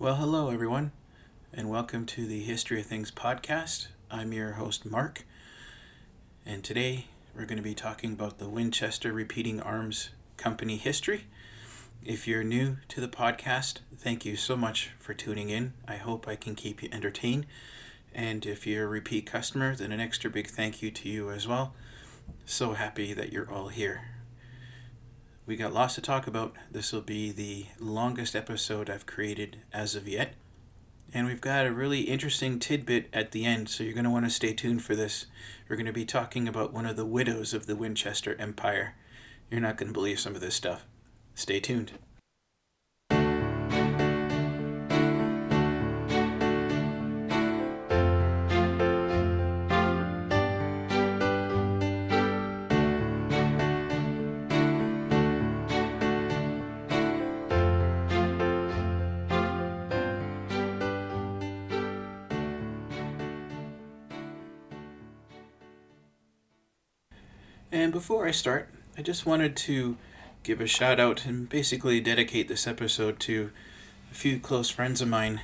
Well, hello, everyone, and welcome to the History of Things podcast. I'm your host, Mark, and today we're going to be talking about the Winchester Repeating Arms Company history. If you're new to the podcast, thank you so much for tuning in. I hope I can keep you entertained. And if you're a repeat customer, then an extra big thank you to you as well. So happy that you're all here. We got lots to talk about. This will be the longest episode I've created as of yet. And we've got a really interesting tidbit at the end, so you're going to want to stay tuned for this. We're going to be talking about one of the widows of the Winchester Empire. You're not going to believe some of this stuff. Stay tuned. Before I start, I just wanted to give a shout out and basically dedicate this episode to a few close friends of mine.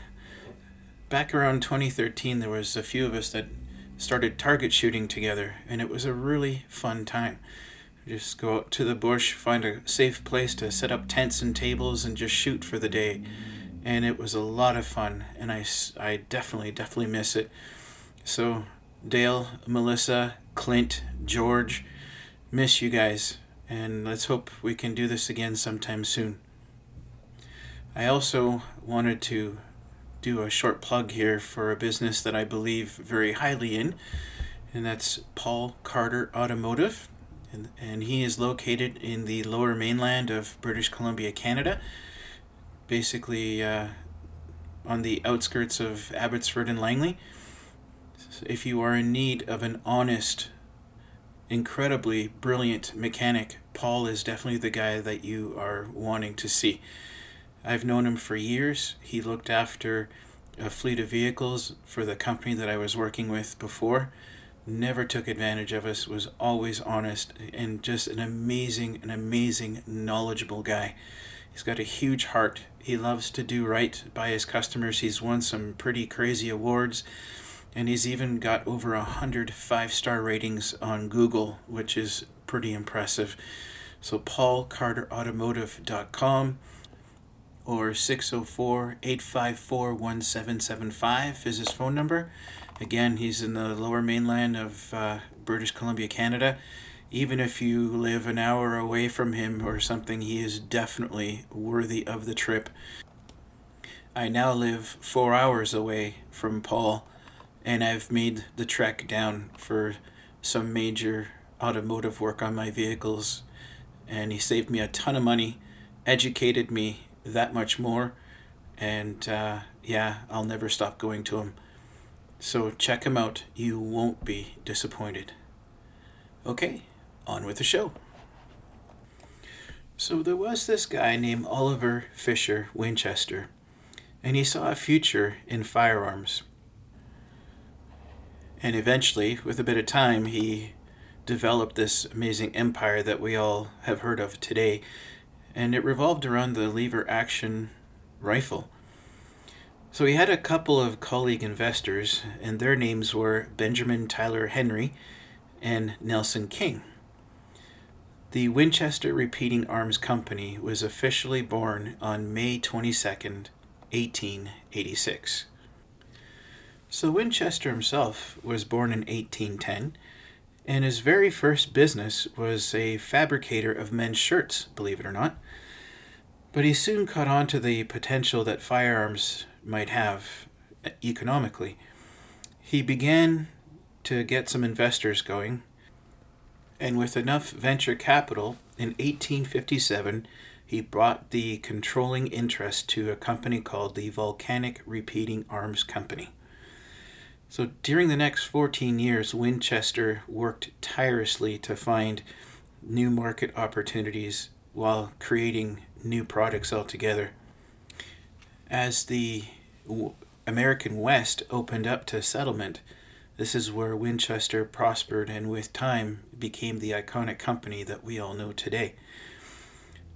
Back around 2013, there was a few of us that started target shooting together, and it was a really fun time. Just go out to the bush, find a safe place to set up tents and tables, and just shoot for the day. And it was a lot of fun, and I, I definitely, definitely miss it. So, Dale, Melissa, Clint, George, miss you guys, and let's hope we can do this again sometime soon. I also wanted to do a short plug here for a business that I believe very highly in, and that's Paul Carter Automotive. And, and he is located in the lower mainland of British Columbia, Canada, basically uh, on the outskirts of Abbotsford and Langley. If you are in need of an honest incredibly brilliant mechanic, Paul is definitely the guy that you are wanting to see. I've known him for years. He looked after a fleet of vehicles for the company that I was working with before. Never took advantage of us, was always honest, and just an amazing, an amazing, knowledgeable guy. He's got a huge heart. He loves to do right by his customers. He's won some pretty crazy awards and he's even got over a hundred five star ratings on Google, which is pretty impressive. So paulcarterautomotive.com or 604-854-1775 is his phone number. Again, he's in the lower mainland of uh, British Columbia, Canada. Even if you live an hour away from him or something, he is definitely worthy of the trip. I now live four hours away from Paul and I've made the trek down for some major automotive work on my vehicles. And he saved me a ton of money educated me that much more and uh, yeah i'll never stop going to him. So check him out. You won't be disappointed. Okay on with the show. So there was this guy named oliver fisher winchester and he saw a future in firearms and eventually, with a bit of time, he developed this amazing empire that we all have heard of today. And it revolved around the lever action rifle. So he had a couple of colleague investors, and their names were Benjamin Tyler Henry and Nelson King. The Winchester Repeating Arms Company was officially born on May 22nd, 1886. So Winchester himself was born in 1810, and his very first business was a fabricator of men's shirts, believe it or not. But he soon caught on to the potential that firearms might have economically. He began to get some investors going, and with enough venture capital, in 1857, he brought the controlling interest to a company called the Volcanic Repeating Arms Company. So during the next 14 years, Winchester worked tirelessly to find new market opportunities while creating new products altogether. As the American West opened up to settlement, this is where Winchester prospered and with time became the iconic company that we all know today.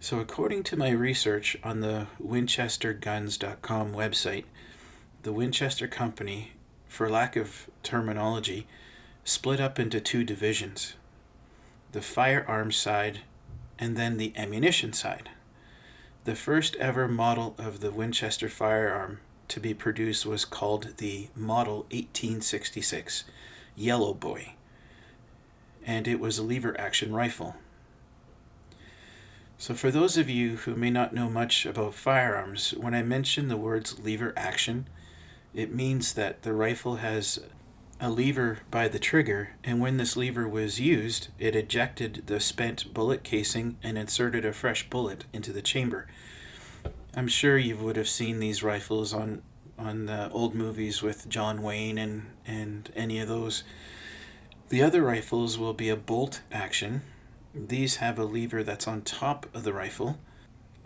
So, according to my research on the WinchesterGuns.com website, the Winchester Company, for lack of terminology, split up into two divisions the firearms side and then the ammunition side. The first ever model of the Winchester firearm to be produced was called the Model 1866 Yellow Boy, and it was a lever action rifle. So, for those of you who may not know much about firearms, when I mention the words lever action, it means that the rifle has a lever by the trigger, and when this lever was used, it ejected the spent bullet casing and inserted a fresh bullet into the chamber. I'm sure you would have seen these rifles on on the old movies with John Wayne and and any of those. The other rifles will be a bolt action. These have a lever that's on top of the rifle.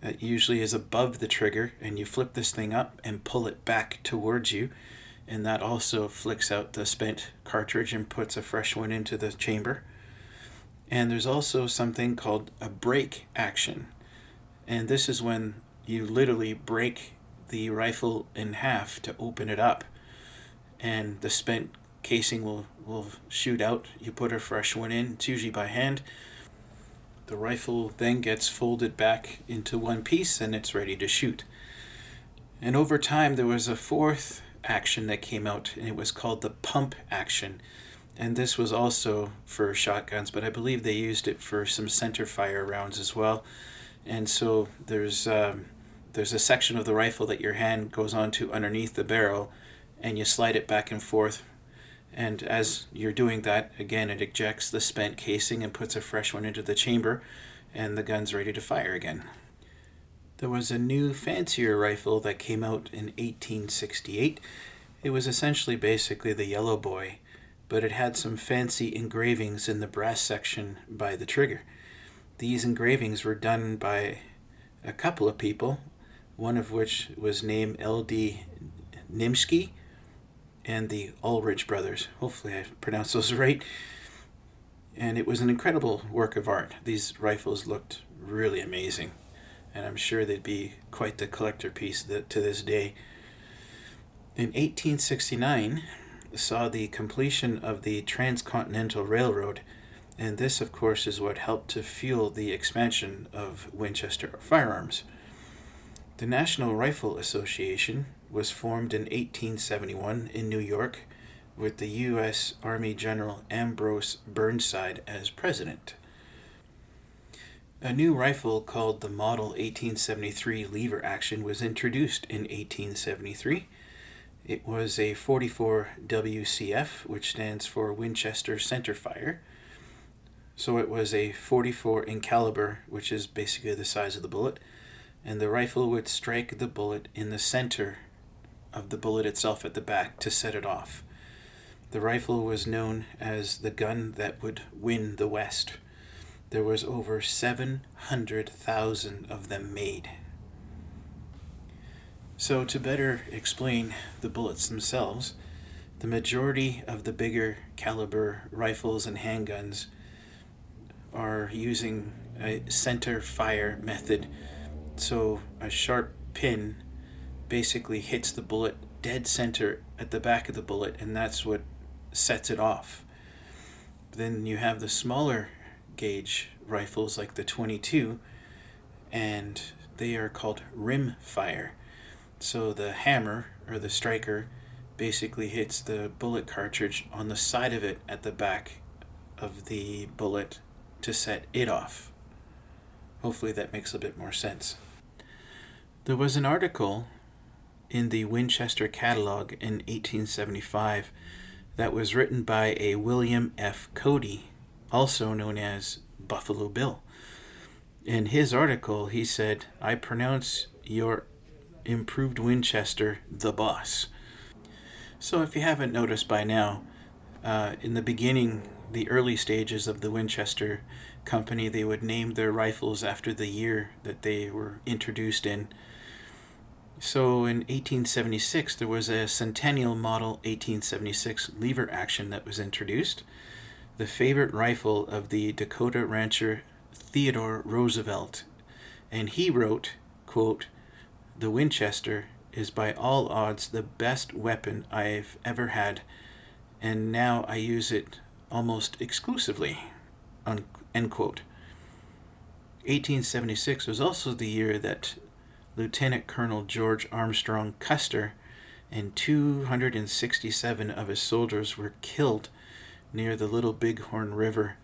It usually is above the trigger, and you flip this thing up and pull it back towards you and that also flicks out the spent cartridge and puts a fresh one into the chamber. And there's also something called a break action. And this is when you literally break the rifle in half to open it up. And the spent casing will, will shoot out. You put a fresh one in, it's usually by hand. The rifle then gets folded back into one piece and it's ready to shoot. And over time, there was a fourth action that came out, and it was called the pump action. And this was also for shotguns, but I believe they used it for some center fire rounds as well. And so there's um, there's a section of the rifle that your hand goes onto underneath the barrel, and you slide it back and forth. And as you're doing that, again, it ejects the spent casing and puts a fresh one into the chamber, and the gun's ready to fire again. There was a new, fancier rifle that came out in 1868. It was essentially basically the Yellow Boy, but it had some fancy engravings in the brass section by the trigger. These engravings were done by a couple of people, one of which was named L.D. Nimsky and the Ulrich brothers. Hopefully, I pronounced those right. And it was an incredible work of art. These rifles looked really amazing and I'm sure they'd be quite the collector piece to this day. In 1869, saw the completion of the Transcontinental Railroad, and this, of course, is what helped to fuel the expansion of Winchester firearms. The National Rifle Association was formed in 1871 in New York with the U.S. Army General Ambrose Burnside as president. A new rifle called the Model 1873 lever action was introduced in 1873. It was a 44 WCF, which stands for Winchester Centerfire. So it was a 44 in caliber, which is basically the size of the bullet, and the rifle would strike the bullet in the center of the bullet itself at the back to set it off. The rifle was known as the gun that would win the West there was over 700,000 of them made. So, to better explain the bullets themselves, the majority of the bigger caliber rifles and handguns are using a center fire method. So, a sharp pin basically hits the bullet dead center at the back of the bullet, and that's what sets it off. Then you have the smaller gauge rifles like the 22 and they are called rim fire. So the hammer or the striker basically hits the bullet cartridge on the side of it at the back of the bullet to set it off. Hopefully that makes a bit more sense. There was an article in the Winchester catalog in 1875 that was written by a William F. Cody also known as Buffalo Bill. In his article, he said, I pronounce your improved Winchester the boss. So, if you haven't noticed by now, uh, in the beginning, the early stages of the Winchester company, they would name their rifles after the year that they were introduced in. So in 1876, there was a Centennial Model 1876 lever action that was introduced the favorite rifle of the Dakota rancher Theodore Roosevelt. and he wrote, quote, "The Winchester is by all odds the best weapon I've ever had, and now I use it almost exclusively." End quote. 1876 was also the year that Lieutenant Colonel George Armstrong Custer and 267 of his soldiers were killed near the Little Bighorn River.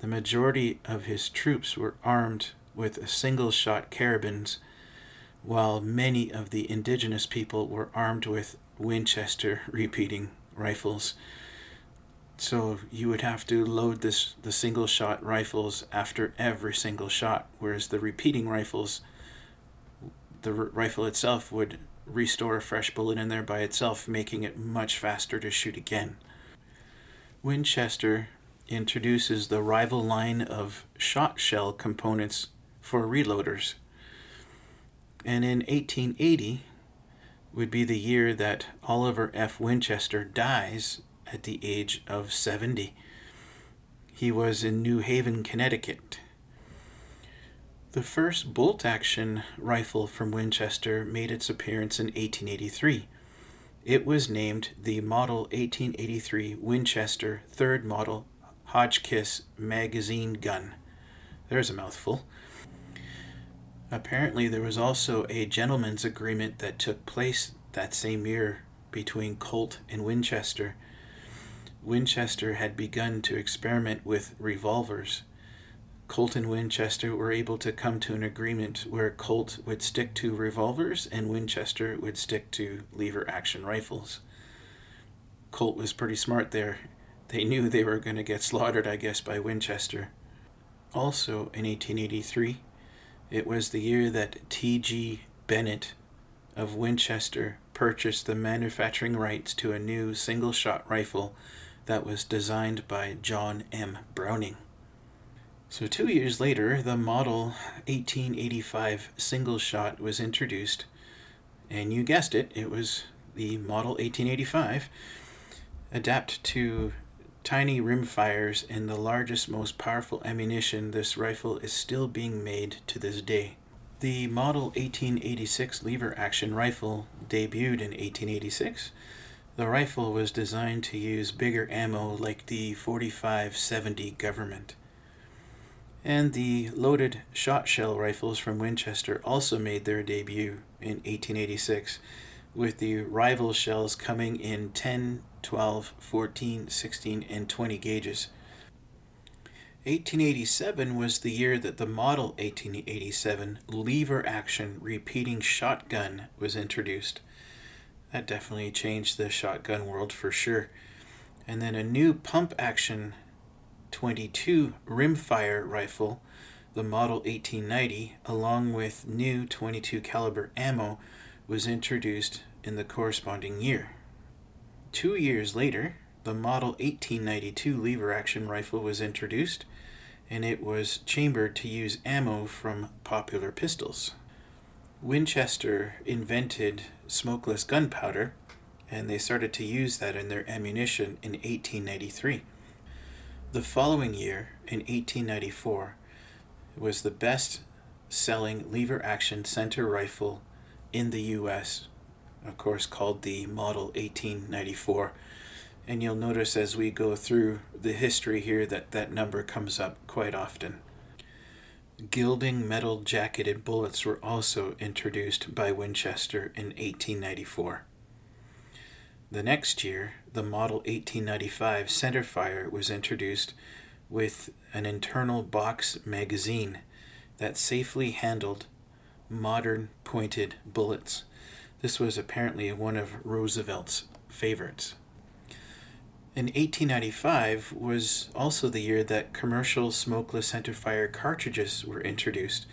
The majority of his troops were armed with single shot carabines, while many of the indigenous people were armed with Winchester repeating rifles. So you would have to load this the single shot rifles after every single shot, whereas the repeating rifles, the rifle itself would restore a fresh bullet in there by itself, making it much faster to shoot again. Winchester introduces the rival line of shot shell components for reloaders. And in 1880 would be the year that Oliver F. Winchester dies at the age of 70. He was in New Haven, Connecticut. The first bolt action rifle from Winchester made its appearance in 1883. It was named the Model 1883 Winchester Third Model Hotchkiss Magazine Gun. There's a mouthful. Apparently, there was also a gentleman's agreement that took place that same year between Colt and Winchester. Winchester had begun to experiment with revolvers. Colt and Winchester were able to come to an agreement where Colt would stick to revolvers and Winchester would stick to lever action rifles. Colt was pretty smart there they knew they were going to get slaughtered, I guess, by Winchester. Also, in 1883, it was the year that T.G. Bennett of Winchester purchased the manufacturing rights to a new single shot rifle that was designed by John M. Browning. So, two years later, the Model 1885 single shot was introduced, and you guessed it, it was the Model 1885, adapt to tiny rimfires and the largest, most powerful ammunition, this rifle is still being made to this day. The Model 1886 lever action rifle debuted in 1886. The rifle was designed to use bigger ammo like the 4570 government. And the loaded shot shell rifles from Winchester also made their debut in 1886, with the rival shells coming in 10 12, 14, 16, and 20 gauges. 1887 was the year that the Model 1887 lever action repeating shotgun was introduced. That definitely changed the shotgun world for sure. And then a new pump action 22 rimfire rifle, the Model 1890, along with new 22 caliber ammo, was introduced in the corresponding year. Two years later, the Model 1892 lever action rifle was introduced, and it was chambered to use ammo from popular pistols. Winchester invented smokeless gunpowder, and they started to use that in their ammunition in 1893. The following year, in 1894, was the best selling lever action center rifle in the US of course, called the Model 1894. And you'll notice as we go through the history here that that number comes up quite often. Gilding metal jacketed bullets were also introduced by Winchester in 1894. The next year, the Model 1895 centerfire was introduced with an internal box magazine that safely handled modern pointed bullets. This was apparently one of Roosevelt's favorites. In 1895 was also the year that commercial smokeless centerfire cartridges were introduced,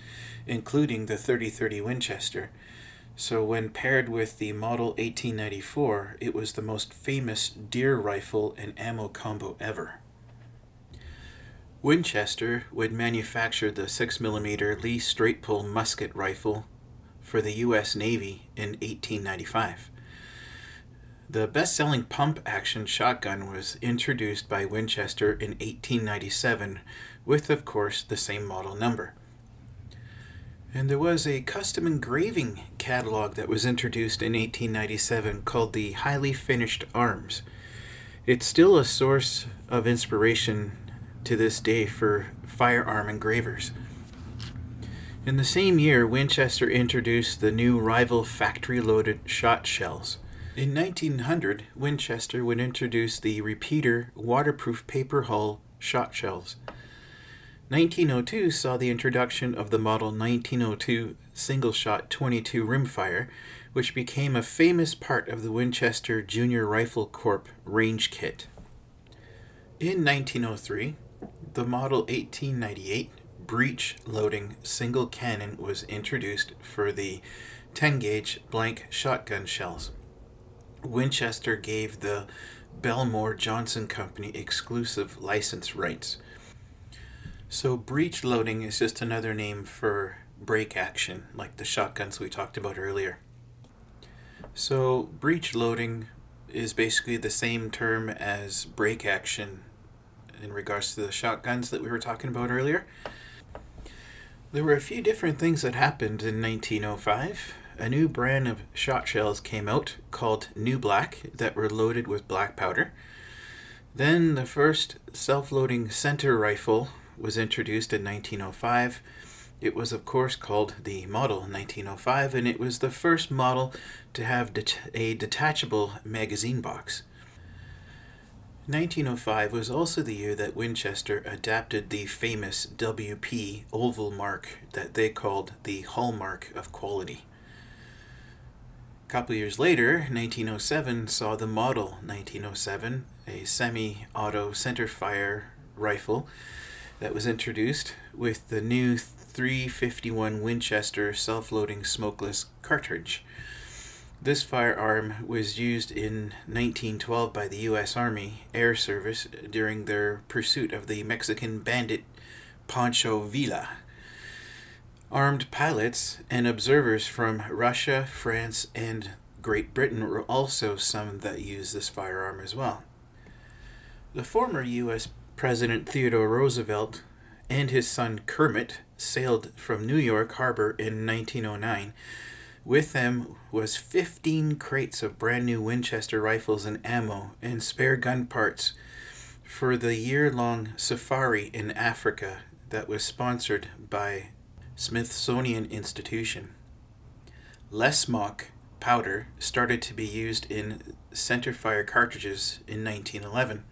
including the 3030 Winchester. So, when paired with the Model 1894, it was the most famous deer rifle and ammo combo ever. Winchester would manufacture the 6mm Lee straight pull musket rifle for the U.S. Navy in 1895. The best selling pump action shotgun was introduced by Winchester in 1897, with, of course, the same model number. And there was a custom engraving catalog that was introduced in 1897 called the Highly Finished Arms. It's still a source of inspiration to this day for firearm engravers. In the same year, Winchester introduced the new rival factory loaded shot shells. In 1900, Winchester would introduce the repeater waterproof paper hull shot shells. 1902 saw the introduction of the Model 1902 single shot 22 rimfire, which became a famous part of the Winchester Junior Rifle Corps range kit. In 1903, the Model 1898 breech loading single cannon was introduced for the 10 gauge blank shotgun shells. Winchester gave the Bellmore Johnson Company exclusive license rights. So, breech loading is just another name for break action, like the shotguns we talked about earlier. So, breech loading is basically the same term as break action in regards to the shotguns that we were talking about earlier. There were a few different things that happened in 1905. A new brand of shot shells came out called Nublack that were loaded with black powder. Then the first self loading center rifle was introduced in 1905. It was, of course, called the Model 1905, and it was the first model to have det- a detachable magazine box. 1905 was also the year that Winchester adapted the famous WP oval mark that they called the hallmark of quality. A couple years later, 1907 saw the Model 1907, a semi auto center fire rifle that was introduced with the new 351 Winchester self loading smokeless cartridge. This firearm was used in 1912 by the U.S. Army Air Service during their pursuit of the Mexican bandit Pancho Villa. Armed pilots and observers from Russia, France, and Great Britain were also some that used this firearm as well. The former U.S. President Theodore Roosevelt and his son Kermit sailed from New York Harbor in 1909. With them was 15 crates of brand new Winchester rifles and ammo and spare gun parts for the year long safari in Africa that was sponsored by Smithsonian Institution. Lesmok powder started to be used in centerfire cartridges in 1911.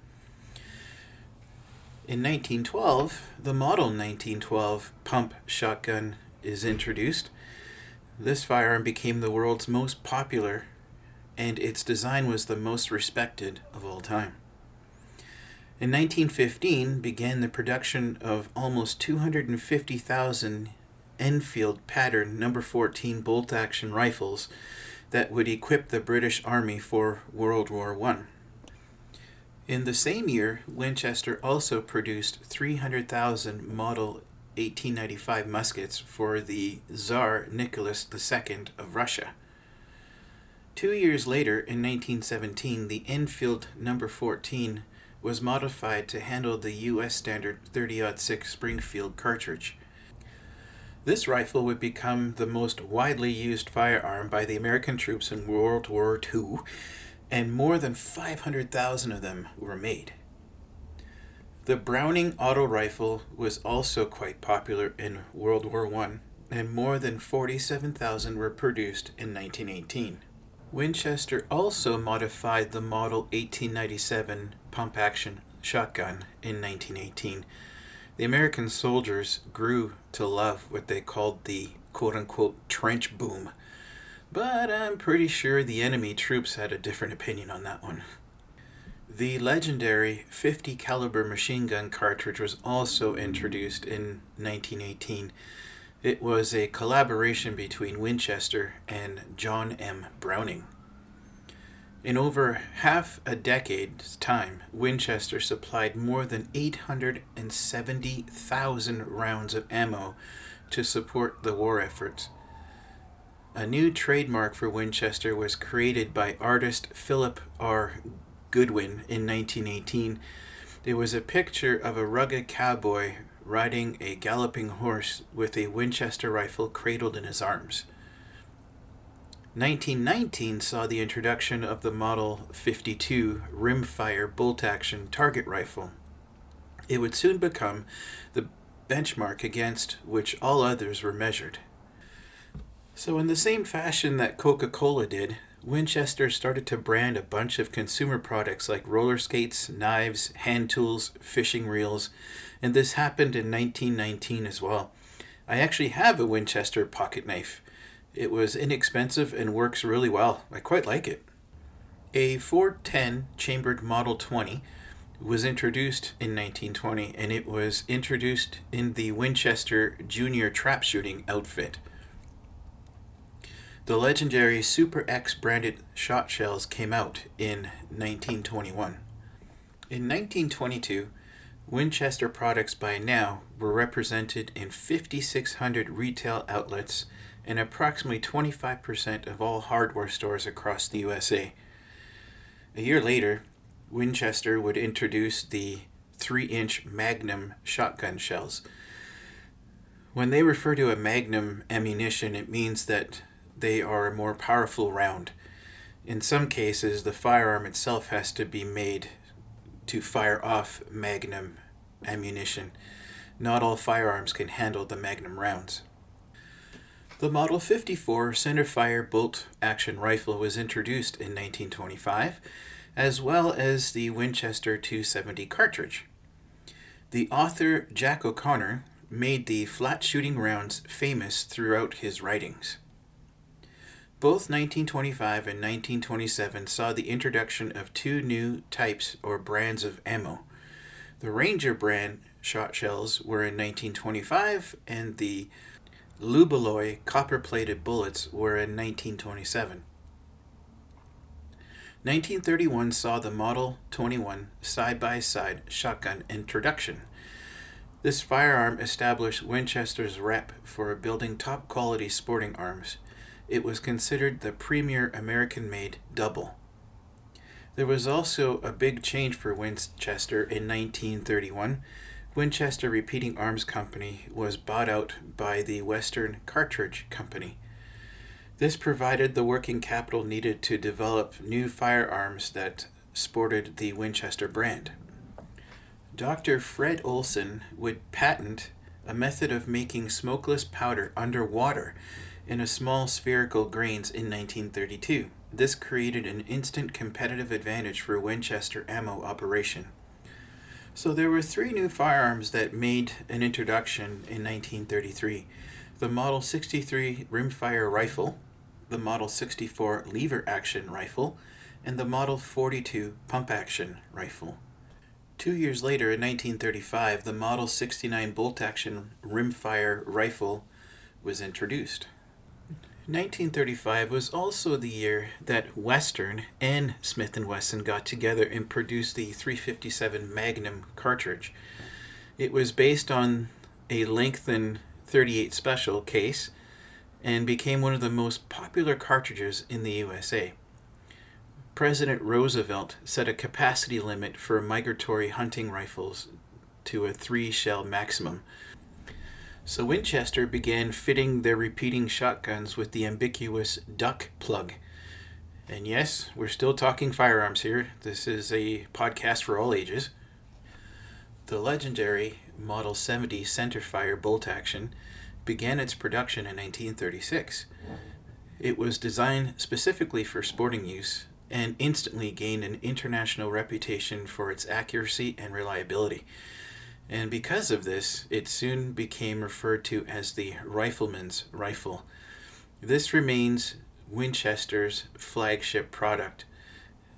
In 1912, the Model 1912 pump shotgun is introduced. This firearm became the world's most popular, and its design was the most respected of all time. In 1915 began the production of almost 250,000 Enfield pattern number 14 bolt action rifles that would equip the British Army for World War I. In the same year, Winchester also produced 300,000 Model 1895 muskets for the Tsar Nicholas II of Russia. Two years later, in 1917, the Enfield number 14 was modified to handle the U.S. standard 30-06 Springfield cartridge. This rifle would become the most widely used firearm by the American troops in World War II and more than 500,000 of them were made. The Browning auto rifle was also quite popular in World War I, and more than 47,000 were produced in 1918. Winchester also modified the Model 1897 pump action shotgun in 1918. The American soldiers grew to love what they called the quote unquote trench boom but I'm pretty sure the enemy troops had a different opinion on that one. The legendary 50 caliber machine gun cartridge was also introduced in 1918. It was a collaboration between Winchester and John M. Browning. In over half a decade's time, Winchester supplied more than 870,000 rounds of ammo to support the war efforts. A new trademark for Winchester was created by artist Philip R. Goodwin in 1918. There was a picture of a rugged cowboy riding a galloping horse with a Winchester rifle cradled in his arms. 1919 saw the introduction of the Model 52 rimfire bolt action target rifle. It would soon become the benchmark against which all others were measured. So, in the same fashion that Coca Cola did, Winchester started to brand a bunch of consumer products like roller skates, knives, hand tools, fishing reels, and this happened in 1919 as well. I actually have a Winchester pocket knife. It was inexpensive and works really well. I quite like it. A 410 chambered Model 20 was introduced in 1920 and it was introduced in the Winchester Junior trap shooting outfit. The legendary Super X branded shot shells came out in 1921. In 1922, Winchester products by now were represented in 5,600 retail outlets and approximately 25% of all hardware stores across the USA. A year later, Winchester would introduce the 3 inch Magnum shotgun shells. When they refer to a Magnum ammunition, it means that they are a more powerful round. In some cases, the firearm itself has to be made to fire off Magnum ammunition. Not all firearms can handle the Magnum rounds. The Model 54 centerfire bolt action rifle was introduced in 1925, as well as the Winchester 270 cartridge. The author Jack O'Connor made the flat shooting rounds famous throughout his writings. Both 1925 and 1927 saw the introduction of two new types or brands of ammo. The Ranger brand shot shells were in 1925, and the Lubaloy copper-plated bullets were in 1927. 1931 saw the Model 21 side-by-side shotgun introduction. This firearm established Winchester's rep for building top-quality sporting arms. It was considered the premier American-made double. There was also a big change for Winchester in 1931 Winchester Repeating Arms Company was bought out by the Western Cartridge Company. This provided the working capital needed to develop new firearms that sported the Winchester brand. Dr. Fred Olson would patent a method of making smokeless powder underwater in a small spherical grains in 1932. This created an instant competitive advantage for Winchester ammo operation. So there were three new firearms that made an introduction in 1933 the Model 63 rimfire rifle, the Model 64 lever action rifle, and the Model 42 pump action rifle. Two years later, in 1935, the Model 69 bolt action rimfire rifle was introduced. 1935 was also the year that Western and Smith & Wesson got together and produced the 357 Magnum cartridge. It was based on a lengthened 38 Special case and became one of the most popular cartridges in the USA. President Roosevelt set a capacity limit for migratory hunting rifles to a three shell maximum, so Winchester began fitting their repeating shotguns with the ambiguous duck plug. And yes, we're still talking firearms here. This is a podcast for all ages. The legendary Model 70 centerfire bolt action began its production in 1936. It was designed specifically for sporting use and instantly gained an international reputation for its accuracy and reliability and because of this, it soon became referred to as the rifleman's rifle. This remains Winchester's flagship product,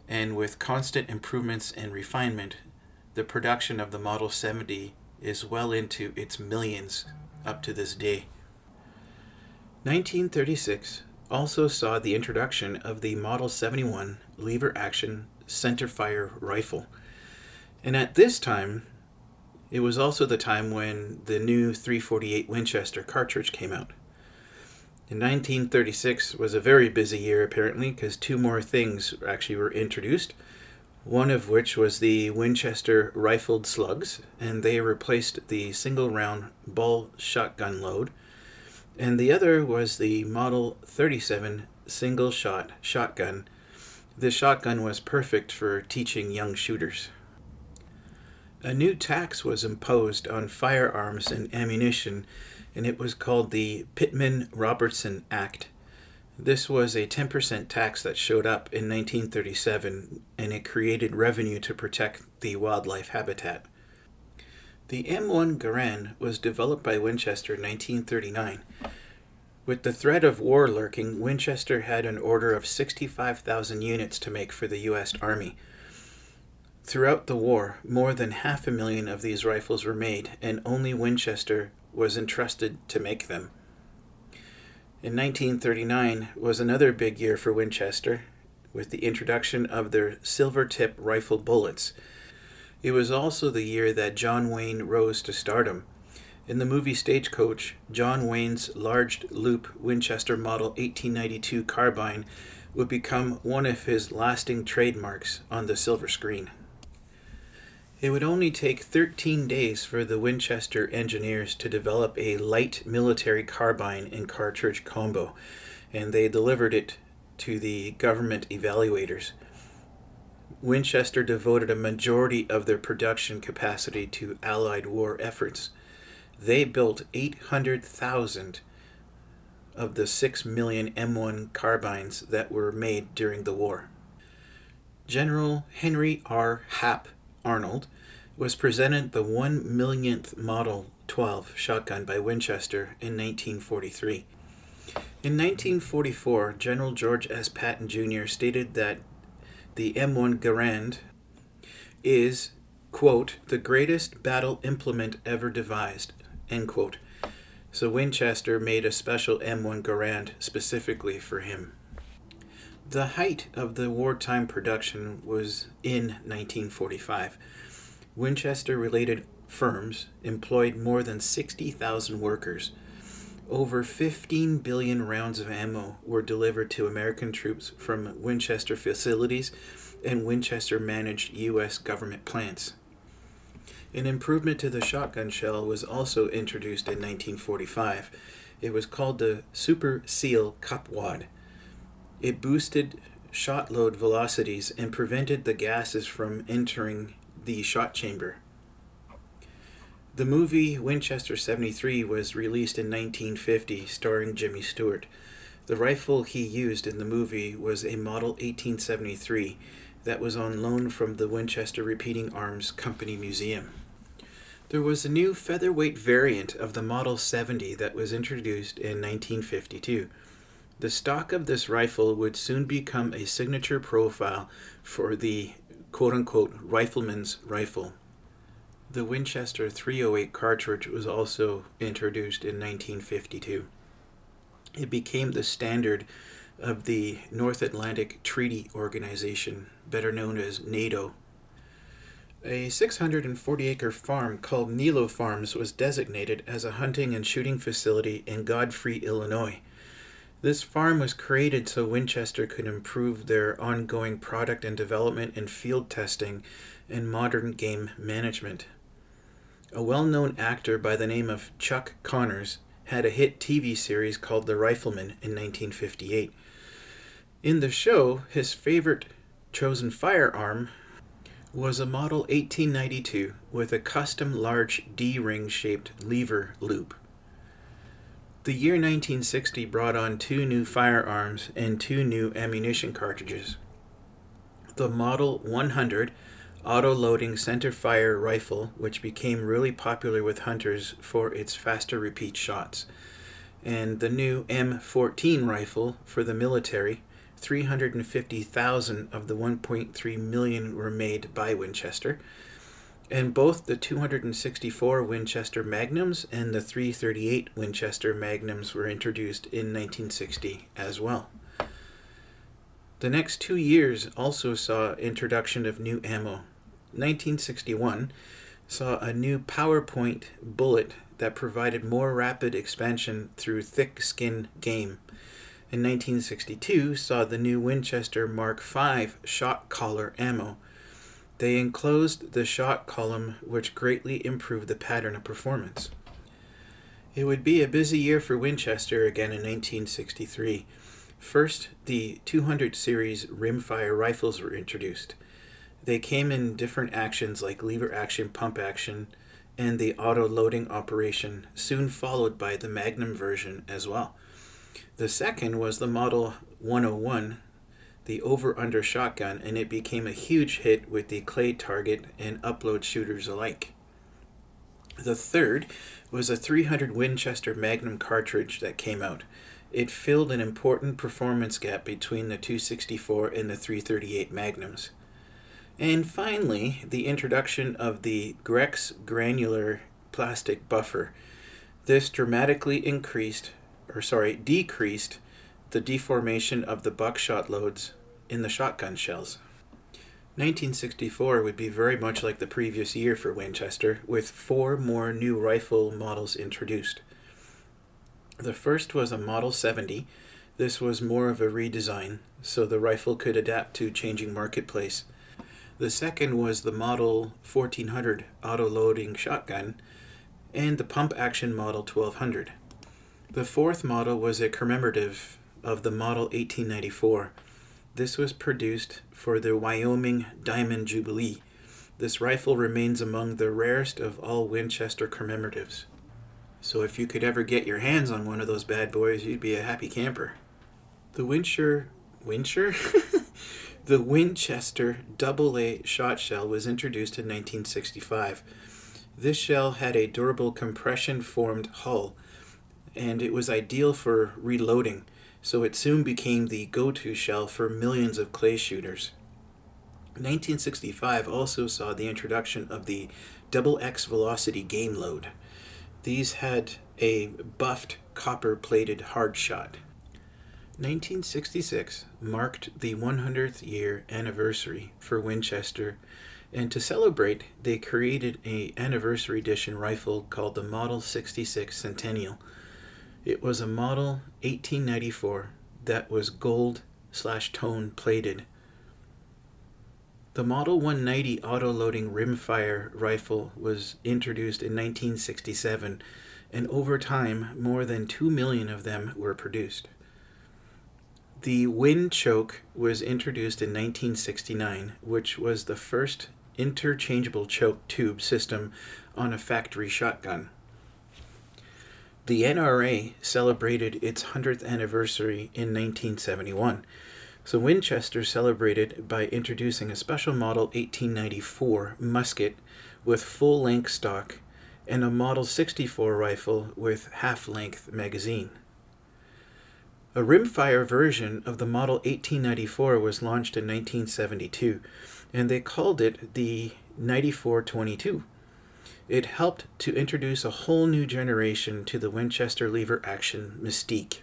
and with constant improvements and refinement, the production of the Model 70 is well into its millions up to this day. 1936 also saw the introduction of the Model 71 lever action centerfire rifle. And at this time, it was also the time when the new 348 Winchester cartridge came out. In 1936 was a very busy year apparently because two more things actually were introduced. one of which was the Winchester rifled slugs, and they replaced the single round ball shotgun load. And the other was the Model 37 single shot shotgun. This shotgun was perfect for teaching young shooters. A new tax was imposed on firearms and ammunition, and it was called the Pittman Robertson Act. This was a 10% tax that showed up in 1937 and it created revenue to protect the wildlife habitat. The M1 Garand was developed by Winchester in 1939. With the threat of war lurking, Winchester had an order of 65,000 units to make for the U.S. Army. Throughout the war, more than half a million of these rifles were made, and only Winchester was entrusted to make them. In 1939 was another big year for Winchester, with the introduction of their silver tip rifle bullets. It was also the year that John Wayne rose to stardom. In the movie Stagecoach, John Wayne's large loop Winchester Model 1892 carbine would become one of his lasting trademarks on the silver screen. It would only take 13 days for the Winchester engineers to develop a light military carbine and cartridge combo, and they delivered it to the government evaluators. Winchester devoted a majority of their production capacity to Allied war efforts. They built 800,000 of the 6 million M1 carbines that were made during the war. General Henry R. Hap Arnold was presented the 1 millionth Model 12 shotgun by Winchester in 1943. In 1944, General George S. Patton Jr. stated that the M1 Garand is, quote, the greatest battle implement ever devised, end quote. So Winchester made a special M1 Garand specifically for him. The height of the wartime production was in 1945. Winchester related firms employed more than 60,000 workers. Over 15 billion rounds of ammo were delivered to American troops from Winchester facilities and Winchester managed U.S. government plants. An improvement to the shotgun shell was also introduced in 1945. It was called the Super Seal Cup Wad. It boosted shot load velocities and prevented the gases from entering the shot chamber. The movie Winchester 73 was released in 1950, starring Jimmy Stewart. The rifle he used in the movie was a Model 1873 that was on loan from the Winchester Repeating Arms Company Museum. There was a new featherweight variant of the Model 70 that was introduced in 1952. The stock of this rifle would soon become a signature profile for the quote unquote rifleman's rifle. The Winchester 308 cartridge was also introduced in 1952. It became the standard of the North Atlantic Treaty Organization, better known as NATO. A 640 acre farm called Nilo Farms was designated as a hunting and shooting facility in Godfrey, Illinois. This farm was created so Winchester could improve their ongoing product and development and field testing and modern game management. A well known actor by the name of Chuck Connors had a hit TV series called The Rifleman in 1958. In the show, his favorite chosen firearm was a Model 1892 with a custom large D ring shaped lever loop. The year 1960 brought on two new firearms and two new ammunition cartridges. The Model 100 auto loading center fire rifle, which became really popular with hunters for its faster repeat shots, and the new M14 rifle for the military. 350,000 of the 1.3 million were made by Winchester and both the 264 Winchester Magnums and the 338 Winchester Magnums were introduced in 1960 as well. The next two years also saw introduction of new ammo. 1961 saw a new PowerPoint bullet that provided more rapid expansion through thick skin game. In 1962 saw the new Winchester Mark V shot collar ammo They enclosed the shot column, which greatly improved the pattern of performance. It would be a busy year for Winchester again in 1963. First, the 200 series rimfire rifles were introduced. They came in different actions like lever action, pump action, and the auto loading operation, soon followed by the Magnum version as well. The second was the Model 101, the over under shotgun, and it became a huge hit with the clay target and upland shooters alike. The third was a 300 Winchester Magnum cartridge that came out. It filled an important performance gap between the 264 and the 338 Magnums. And finally, the introduction of the Grex granular plastic buffer. This dramatically increased, or sorry, decreased the deformation of the buckshot loads in the shotgun shells. 1964 would be very much like the previous year for Winchester, with four more new rifle models introduced. The first was a Model 70. This was more of a redesign, so the rifle could adapt to changing marketplace. The second was the Model 1400 auto loading shotgun and the pump action Model 1200. The fourth model was a commemorative of the Model 1894. This was produced for the Wyoming Diamond Jubilee. This rifle remains among the rarest of all Winchester commemoratives. So if you could ever get your hands on one of those bad boys, you'd be a happy camper. The Wincher Wincher The Winchester AA shot shell was introduced in 1965. This shell had a durable compression formed hull and it was ideal for reloading, so it soon became the go to shell for millions of clay shooters. 1965 also saw the introduction of the Double X Velocity game load. These had a buffed copper plated hard shot. 1966 marked the 100th year anniversary for Winchester, and to celebrate, they created a anniversary edition rifle called the Model 66 Centennial. It was a Model 1894 that was gold slash tone plated. The Model 190 auto-loading rimfire rifle was introduced in 1967, and over time, more than 2 million of them were produced. The WinChoke was introduced in 1969, which was the first interchangeable choke tube system on a factory shotgun. The NRA celebrated its 100th anniversary in 1971, so Winchester celebrated by introducing a special Model 1894 musket with full length stock and a Model 64 rifle with half length magazine. A rimfire version of the Model 1894 was launched in 1972, and they called it the 9422. It helped to introduce a whole new generation to the Winchester lever action mystique.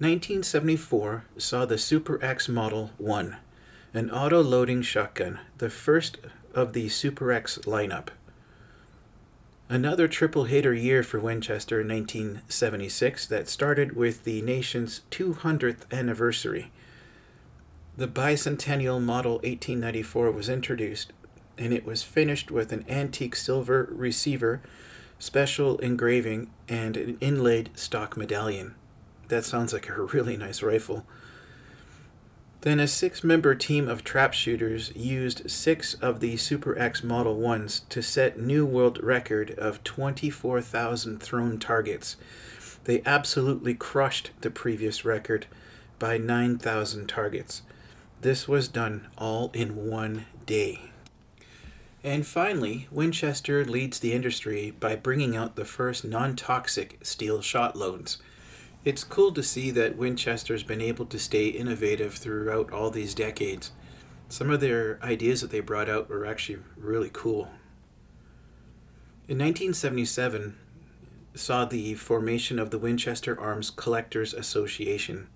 1974 saw the Super X Model 1, an auto loading shotgun, the first of the Super X lineup. Another triple hitter year for Winchester in 1976 that started with the nation's 200th anniversary. The bicentennial Model 1894 was introduced, and it was finished with an antique silver receiver, special engraving, and an inlaid stock medallion. That sounds like a really nice rifle. Then a six member team of trap shooters used six of the Super X Model 1s to set new world record of 24,000 thrown targets. They absolutely crushed the previous record by 9,000 targets. This was done all in one day. And finally, Winchester leads the industry by bringing out the first non toxic steel shot loads. It's cool to see that Winchester's been able to stay innovative throughout all these decades. Some of their ideas that they brought out were actually really cool. In 1977, saw the formation of the Winchester Arms Collectors Association.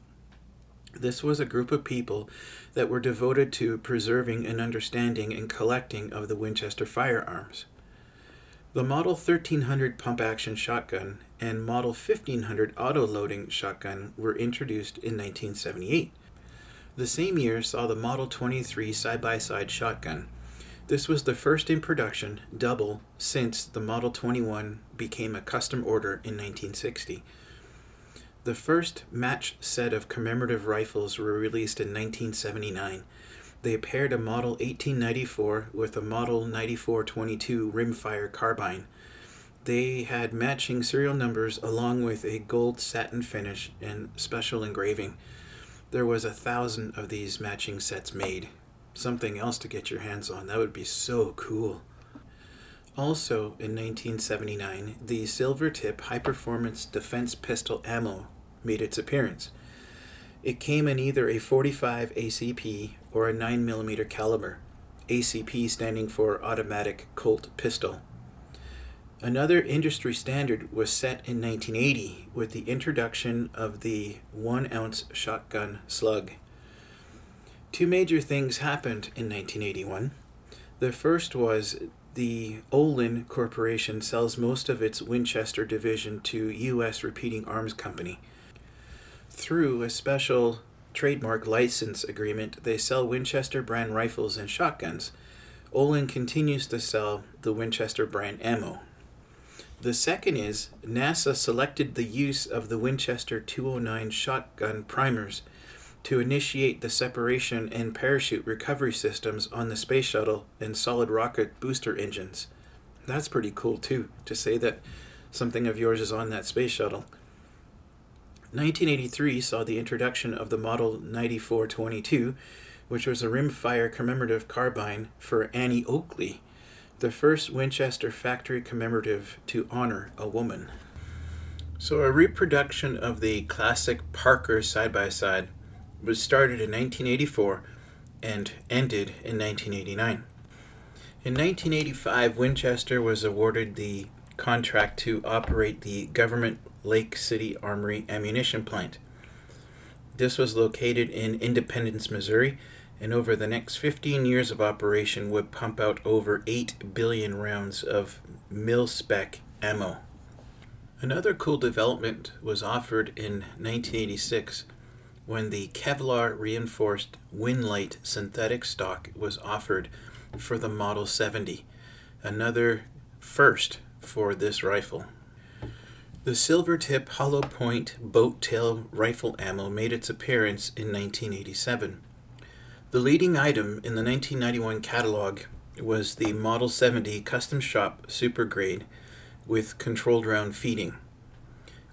This was a group of people that were devoted to preserving and understanding and collecting of the Winchester firearms. The Model 1300 pump action shotgun and Model 1500 auto loading shotgun were introduced in 1978. The same year saw the Model 23 side by side shotgun. This was the first in production, double, since the Model 21 became a custom order in 1960. The first match set of commemorative rifles were released in 1979. They paired a Model 1894 with a Model 9422 rimfire carbine. They had matching serial numbers along with a gold satin finish and special engraving. There was a thousand of these matching sets made. Something else to get your hands on. That would be so cool. Also in 1979, the silver tip high performance defense pistol ammo made its appearance. It came in either a 45 ACP or a 9mm caliber, ACP standing for Automatic Colt Pistol. Another industry standard was set in 1980 with the introduction of the 1 ounce shotgun slug. Two major things happened in 1981. The first was the Olin Corporation sells most of its Winchester division to U.S. Repeating Arms Company. Through a special trademark license agreement, they sell Winchester brand rifles and shotguns. Olin continues to sell the Winchester brand ammo. The second is NASA selected the use of the Winchester 209 shotgun primers to initiate the separation and parachute recovery systems on the space shuttle and solid rocket booster engines. That's pretty cool, too, to say that something of yours is on that space shuttle. 1983 saw the introduction of the Model 9422, which was a rimfire commemorative carbine for Annie Oakley, the first Winchester factory commemorative to honor a woman. So, a reproduction of the classic Parker side by side was started in 1984 and ended in 1989. In 1985, Winchester was awarded the contract to operate the government Lake City Armory ammunition plant. This was located in Independence, Missouri, and over the next 15 years of operation would pump out over 8 billion rounds of mil spec ammo. Another cool development was offered in 1986 when the Kevlar reinforced Winlight synthetic stock was offered for the Model 70, another first for this rifle. The silver tip hollow point boat tail rifle ammo made its appearance in 1987. The leading item in the 1991 catalog was the Model 70 Custom Shop Super Grade with controlled round feeding.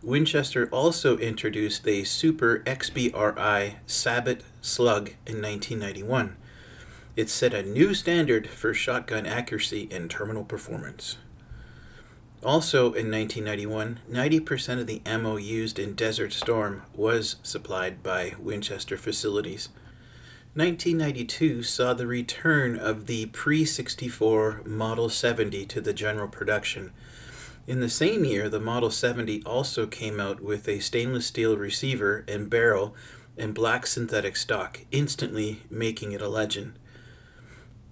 Winchester also introduced the Super XBRI Sabot Slug in 1991. It set a new standard for shotgun accuracy and terminal performance. Also in 1991, 90% of the ammo used in Desert Storm was supplied by Winchester facilities. 1992 saw the return of the pre 64 Model 70 to the general production. In the same year, the Model 70 also came out with a stainless steel receiver and barrel and black synthetic stock, instantly making it a legend.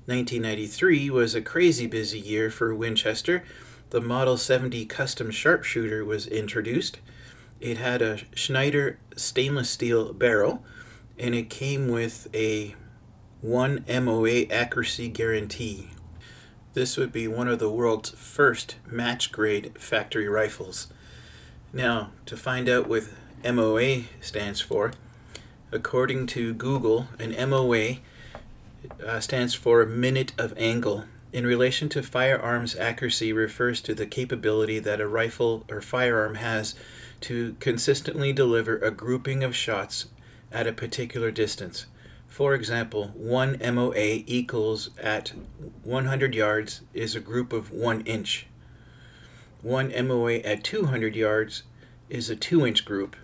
1993 was a crazy busy year for Winchester the Model 70 custom sharpshooter was introduced. It had a Schneider stainless steel barrel and it came with a 1 MOA accuracy guarantee. This would be one of the world's first match grade factory rifles. Now, to find out what MOA stands for, according to Google, an MOA uh, stands for minute of angle in relation to firearms accuracy refers to the capability that a rifle or firearm has to consistently deliver a grouping of shots at a particular distance. For example, 1 MOA equals at 100 yards is a group of 1 inch. 1 MOA at 200 yards is a 2 inch group.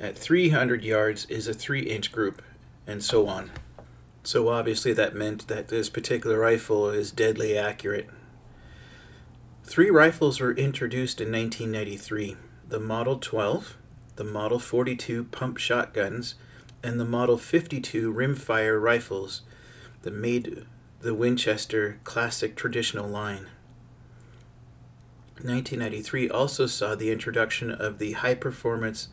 At 300 yards is a 3 inch group, and so on. So obviously that meant that this particular rifle is deadly accurate. Three rifles were introduced in 1993 the Model 12, the Model 42 pump shotguns, and the Model 52 rimfire rifles that made the Winchester classic traditional line. 1993 also saw the introduction of the high performance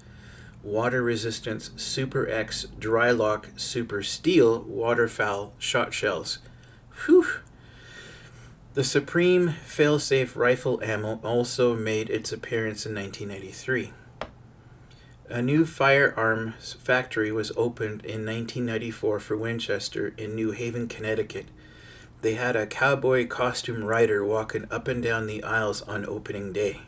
water resistance Super X Drylok Super Steel waterfowl shot shells. Whew! The Supreme Failsafe rifle ammo also made its appearance in 1993. A new firearms factory was opened in 1994 for Winchester in New Haven, Connecticut. They had a cowboy costume rider walking up and down the aisles on opening day.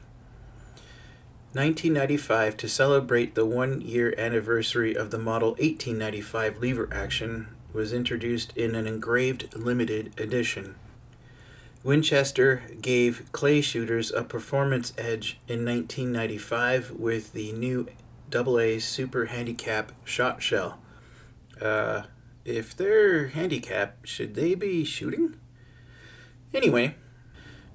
1995, to celebrate the one year anniversary of the Model 1895 lever action, was introduced in an engraved limited edition. Winchester gave clay shooters a performance edge in 1995 with the new AA Super Handicap shot shell. Uh, if they're handicapped, should they be shooting? Anyway,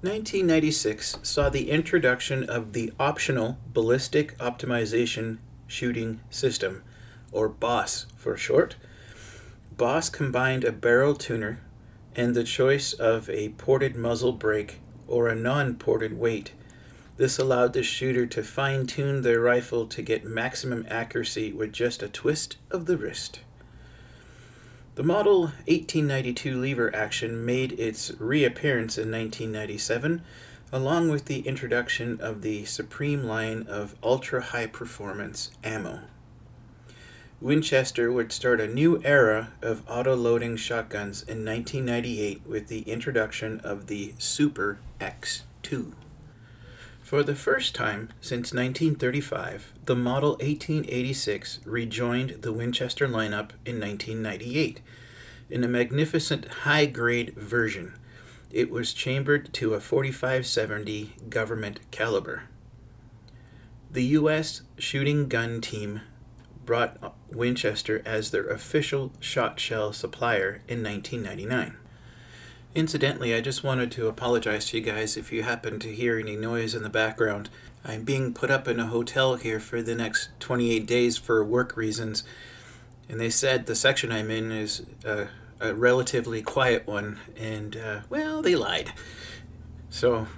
1996 saw the introduction of the Optional Ballistic Optimization Shooting System, or BOSS for short. BOSS combined a barrel tuner and the choice of a ported muzzle brake or a non ported weight. This allowed the shooter to fine tune their rifle to get maximum accuracy with just a twist of the wrist. The Model 1892 lever action made its reappearance in 1997, along with the introduction of the Supreme line of ultra high performance ammo. Winchester would start a new era of auto loading shotguns in 1998 with the introduction of the Super X2. For the first time since 1935, the Model 1886 rejoined the Winchester lineup in 1998 in a magnificent high grade version. It was chambered to a 4570 government caliber. The U.S. shooting gun team brought Winchester as their official shot shell supplier in 1999. Incidentally, I just wanted to apologize to you guys if you happen to hear any noise in the background. I'm being put up in a hotel here for the next 28 days for work reasons, and they said the section I'm in is a, a relatively quiet one, and uh, well, they lied. So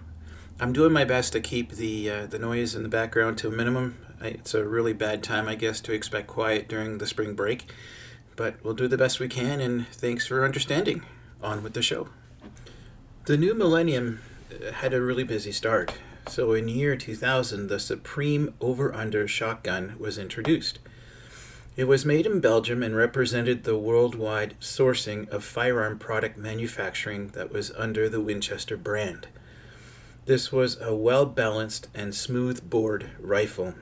I'm doing my best to keep the uh, the noise in the background to a minimum. It's a really bad time, I guess, to expect quiet during the spring break, but we'll do the best we can, and thanks for understanding. On with the show. The new millennium uh, had a really busy start. So in year 2000, the Supreme Over Under shotgun was introduced. It was made in Belgium and represented the worldwide sourcing of firearm product manufacturing that was under the Winchester brand. This was a well balanced and smooth bored rifle.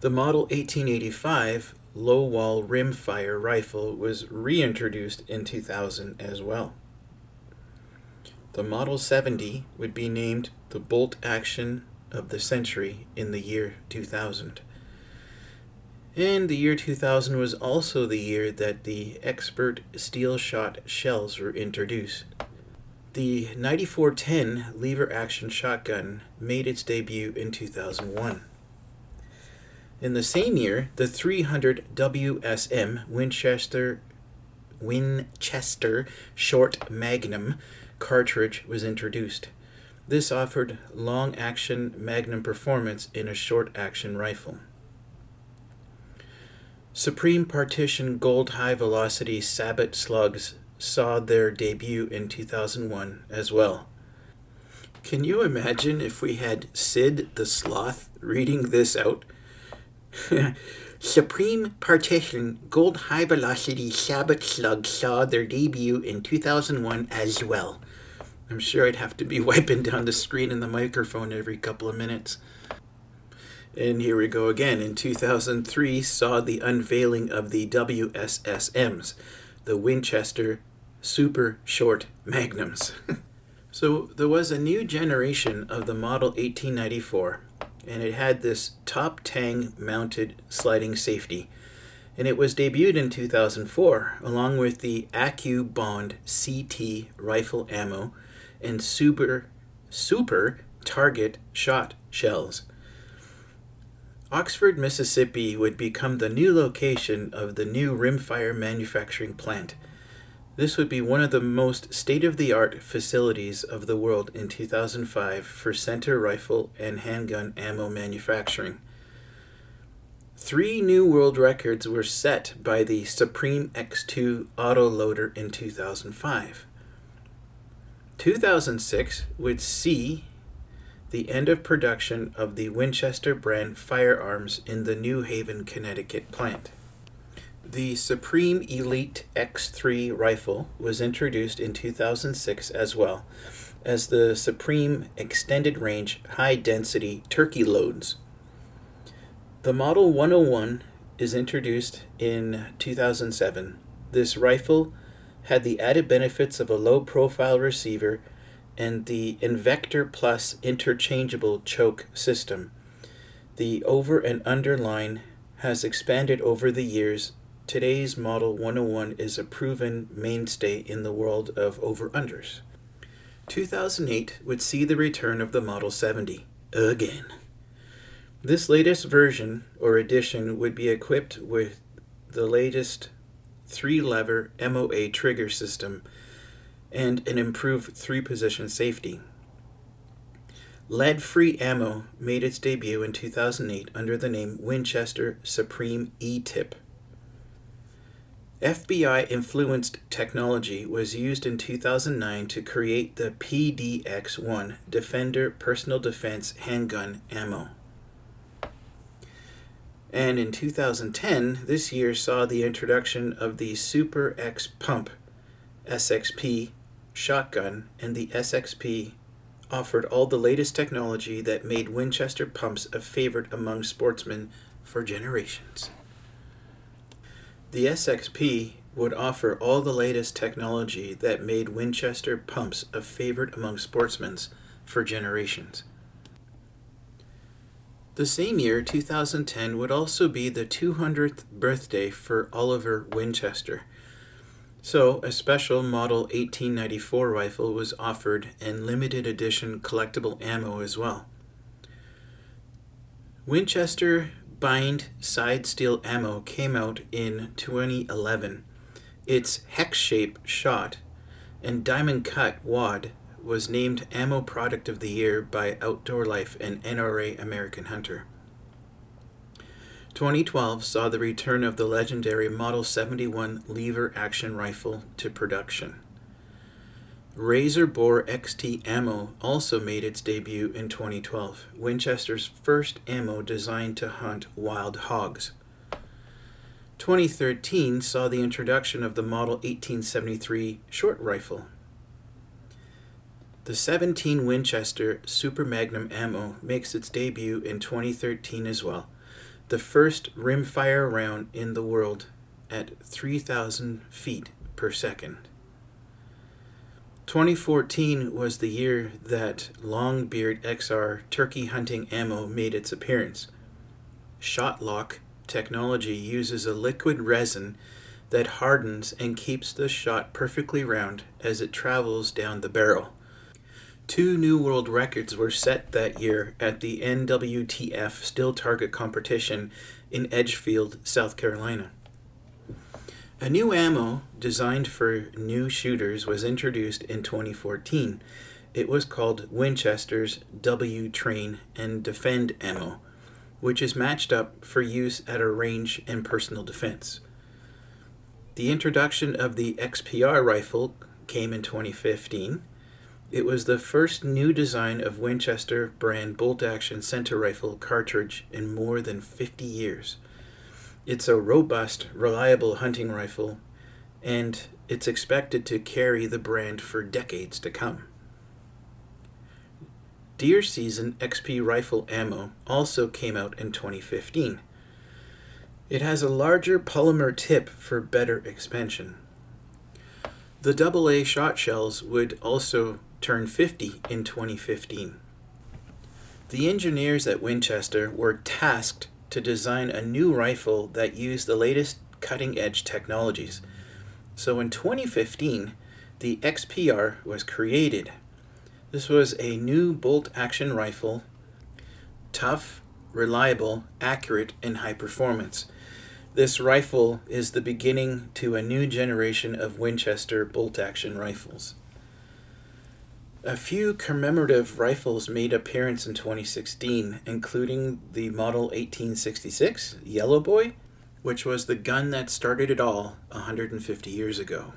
The Model 1885 low wall rimfire rifle was reintroduced in 2000 as well. The Model 70 would be named the bolt action of the century in the year 2000. And the year 2000 was also the year that the Xpert steel shot shells were introduced. The 9410 lever action shotgun made its debut in 2001. In the same year, the 300 WSM Winchester Winchester Short Magnum cartridge was introduced. This offered long action magnum performance in a short action rifle. Supreme Partition Gold High Velocity Sabot slugs saw their debut in 2001 as well. Can you imagine if we had Sid the Sloth reading this out? Supreme Partition Gold High Velocity Sabot slugs saw their debut in 2001 as well. I'm sure I'd have to be wiping down the screen and the microphone every couple of minutes. And here we go again. In 2003, saw the unveiling of the WSSMs, the Winchester Super Short Magnums. so there was a new generation of the Model 1894, and it had this top tang mounted sliding safety. And it was debuted in 2004 along with the AccuBond CT rifle ammo and super super target shot shells. Oxford, Mississippi would become the new location of the new rimfire manufacturing plant. This would be one of the most state of the art facilities of the world in 2005 for center rifle and handgun ammo manufacturing. Three new world records were set by the Supreme X2 autoloader in 2005. 2006 would see the end of production of the Winchester brand firearms in the New Haven, Connecticut plant. The Supreme Elite X3 rifle was introduced in 2006 as well as the Supreme Extended Range High Density Turkey Loads. The Model 101 is introduced in 2007. This rifle had the added benefits of a low profile receiver and the Invector Plus interchangeable choke system. The over and under line has expanded over the years. Today's Model 101 is a proven mainstay in the world of over unders. 2008 would see the return of the Model 70 again. This latest version or edition would be equipped with the latest three lever MOA trigger system and an improved three position safety. Lead free ammo made its debut in 2008 under the name Winchester Supreme E Tip. FBI influenced technology was used in 2009 to create the PDX 1 Defender Personal Defense Handgun Ammo. And in 2010, this year saw the introduction of the Super X Pump SXP shotgun, and the SXP offered all the latest technology that made Winchester pumps a favorite among sportsmen for generations. The SXP would offer all the latest technology that made Winchester pumps a favorite among sportsmen for generations. The same year, 2010, would also be the 200th birthday for Oliver Winchester so, a special Model 1894 rifle was offered and limited edition collectible ammo as well. Winchester Blind Side steel ammo came out in 2011. Its hex shape shot and diamond cut wad was named Ammo Product of the Year by Outdoor Life and NRA American Hunter. 2012 saw the return of the legendary Model 71 lever action rifle to production. Razorback XT ammo also made its debut in 2012, Winchester's first ammo designed to hunt wild hogs. 2013 saw the introduction of the Model 1873 short rifle. The 17 Winchester Super Magnum ammo makes its debut in 2013 as well the first rimfire round in the world at 3,000 feet per second. 2014 was the year that Longbeard XR turkey hunting ammo made its appearance. Shot-Lok technology uses a liquid resin that hardens and keeps the shot perfectly round as it travels down the barrel. Two new world records were set that year at the NWTF Still Target competition in Edgefield, South Carolina. A new ammo designed for new shooters was introduced in 2014. It was called Winchester's W Train and Defend ammo, which is matched up for use at a range and personal defense. The introduction of the XPR rifle came in 2015 it was the first new design of Winchester brand bolt action center rifle cartridge in more than 50 years. It's a robust, reliable hunting rifle, and it's expected to carry the brand for decades to come. Deer Season XP rifle ammo also came out in 2015. It has a larger polymer tip for better expansion. The AA shot shells would also turned 50 in 2015. The engineers at Winchester were tasked to design a new rifle that used the latest cutting edge technologies. So in 2015, the XPR was created. This was a new bolt action rifle, tough, reliable, accurate, and high performance. This rifle is the beginning to a new generation of Winchester bolt action rifles. A few commemorative rifles made appearance in 2016, including the Model 1866 Yellow Boy, which was the gun that started it all 150 years ago.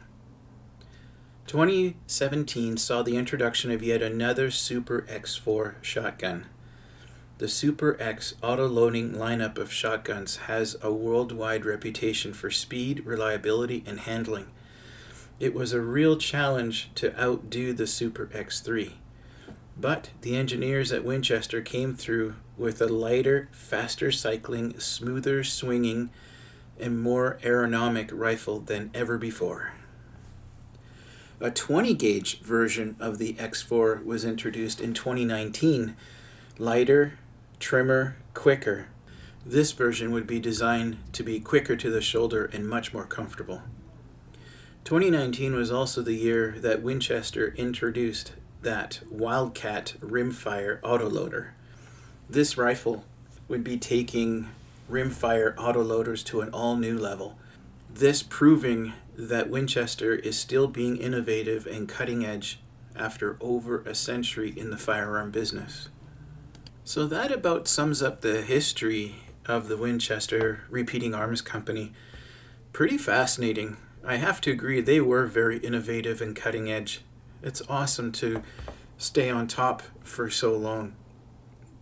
2017 saw the introduction of yet another Super X4 shotgun. The Super X auto-loading lineup of shotguns has a worldwide reputation for speed, reliability, and handling. It was a real challenge to outdo the Super X3. But the engineers at Winchester came through with a lighter, faster cycling, smoother swinging, and more aerodynamic rifle than ever before. A 20 gauge version of the X4 was introduced in 2019, lighter, trimmer, quicker. This version would be designed to be quicker to the shoulder and much more comfortable. 2019 was also the year that Winchester introduced that Wildcat rimfire autoloader. This rifle would be taking rimfire autoloaders to an all new level. This proving that Winchester is still being innovative and cutting edge after over a century in the firearm business. So that about sums up the history of the Winchester Repeating Arms Company. Pretty fascinating. I have to agree, they were very innovative and cutting edge. It's awesome to stay on top for so long.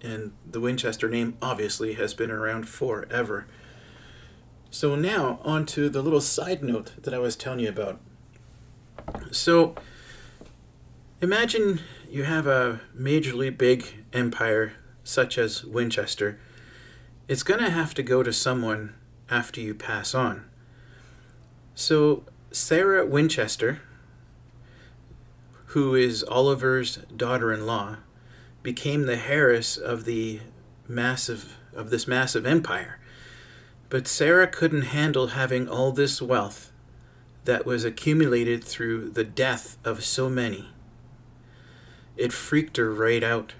And the Winchester name obviously has been around forever. So now on to the little side note that I was telling you about. So imagine you have a majorly big empire such as Winchester. It's going to have to go to someone after you pass on. So Sarah Winchester, who is Oliver's daughter-in-law, became the heiress of the massive of this massive empire. But Sarah couldn't handle having all this wealth that was accumulated through the death of so many. It freaked her right out.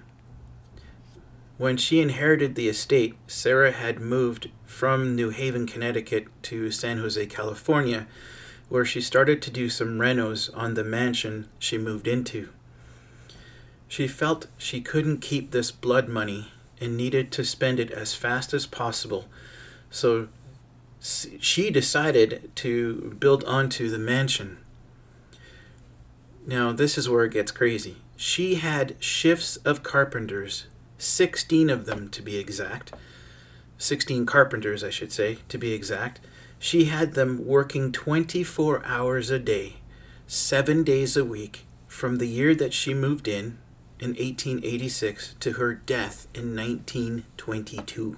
When she inherited the estate, Sarah had moved from New Haven, Connecticut to San Jose, California, where she started to do some renos on the mansion she moved into. She felt she couldn't keep this blood money and needed to spend it as fast as possible so she decided to build onto the mansion. Now, this is where it gets crazy. She had shifts of carpenters, 16 of them to be exact. 16 carpenters, I should say, to be exact. She had them working 24 hours a day, seven days a week, from the year that she moved in, in 1886, to her death in 1922.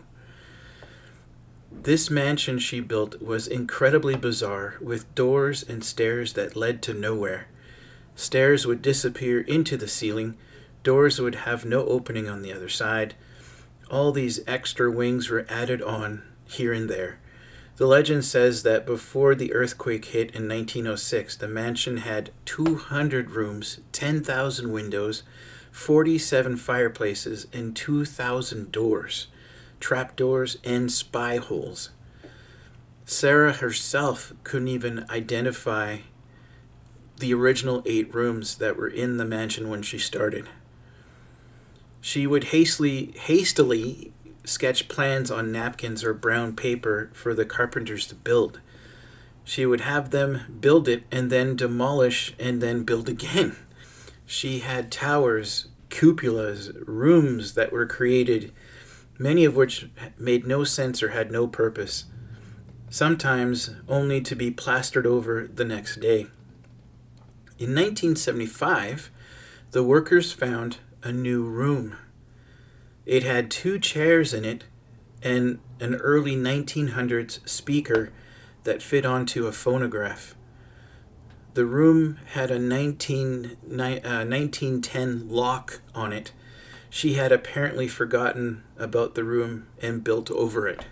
This mansion she built was incredibly bizarre, with doors and stairs that led to nowhere. Stairs would disappear into the ceiling, doors would have no opening on the other side. All these extra wings were added on here and there. The legend says that before the earthquake hit in 1906, the mansion had 200 rooms, 10,000 windows, 47 fireplaces, and 2,000 doors trapdoors, and spy holes. Sarah herself couldn't even identify the original eight rooms that were in the mansion when she started. She would hastily, hastily sketch plans on napkins or brown paper for the carpenters to build. She would have them build it and then demolish and then build again. She had towers, cupolas, rooms that were created many of which made no sense or had no purpose, sometimes only to be plastered over the next day. In 1975, the workers found a new room. It had two chairs in it and an early 1900s speaker that fit onto a phonograph. The room had a 19, uh, 1910 lock on it she had apparently forgotten about the room and built over it.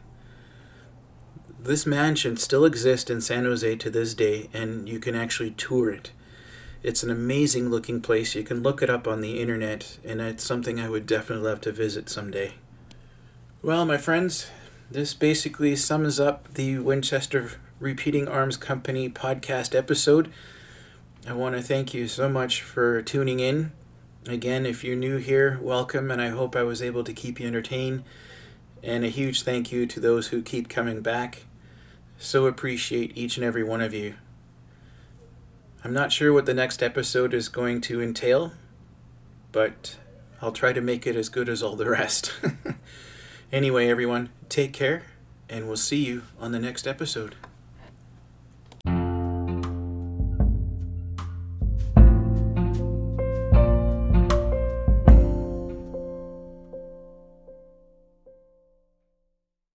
This mansion still exists in San Jose to this day, and you can actually tour it. It's an amazing looking place. You can look it up on the internet, and it's something I would definitely love to visit someday. Well, my friends, this basically sums up the Winchester Repeating Arms Company podcast episode. I want to thank you so much for tuning in Again, if you're new here, welcome, and I hope I was able to keep you entertained. And a huge thank you to those who keep coming back. So appreciate each and every one of you. I'm not sure what the next episode is going to entail, but I'll try to make it as good as all the rest. anyway, everyone, take care, and we'll see you on the next episode.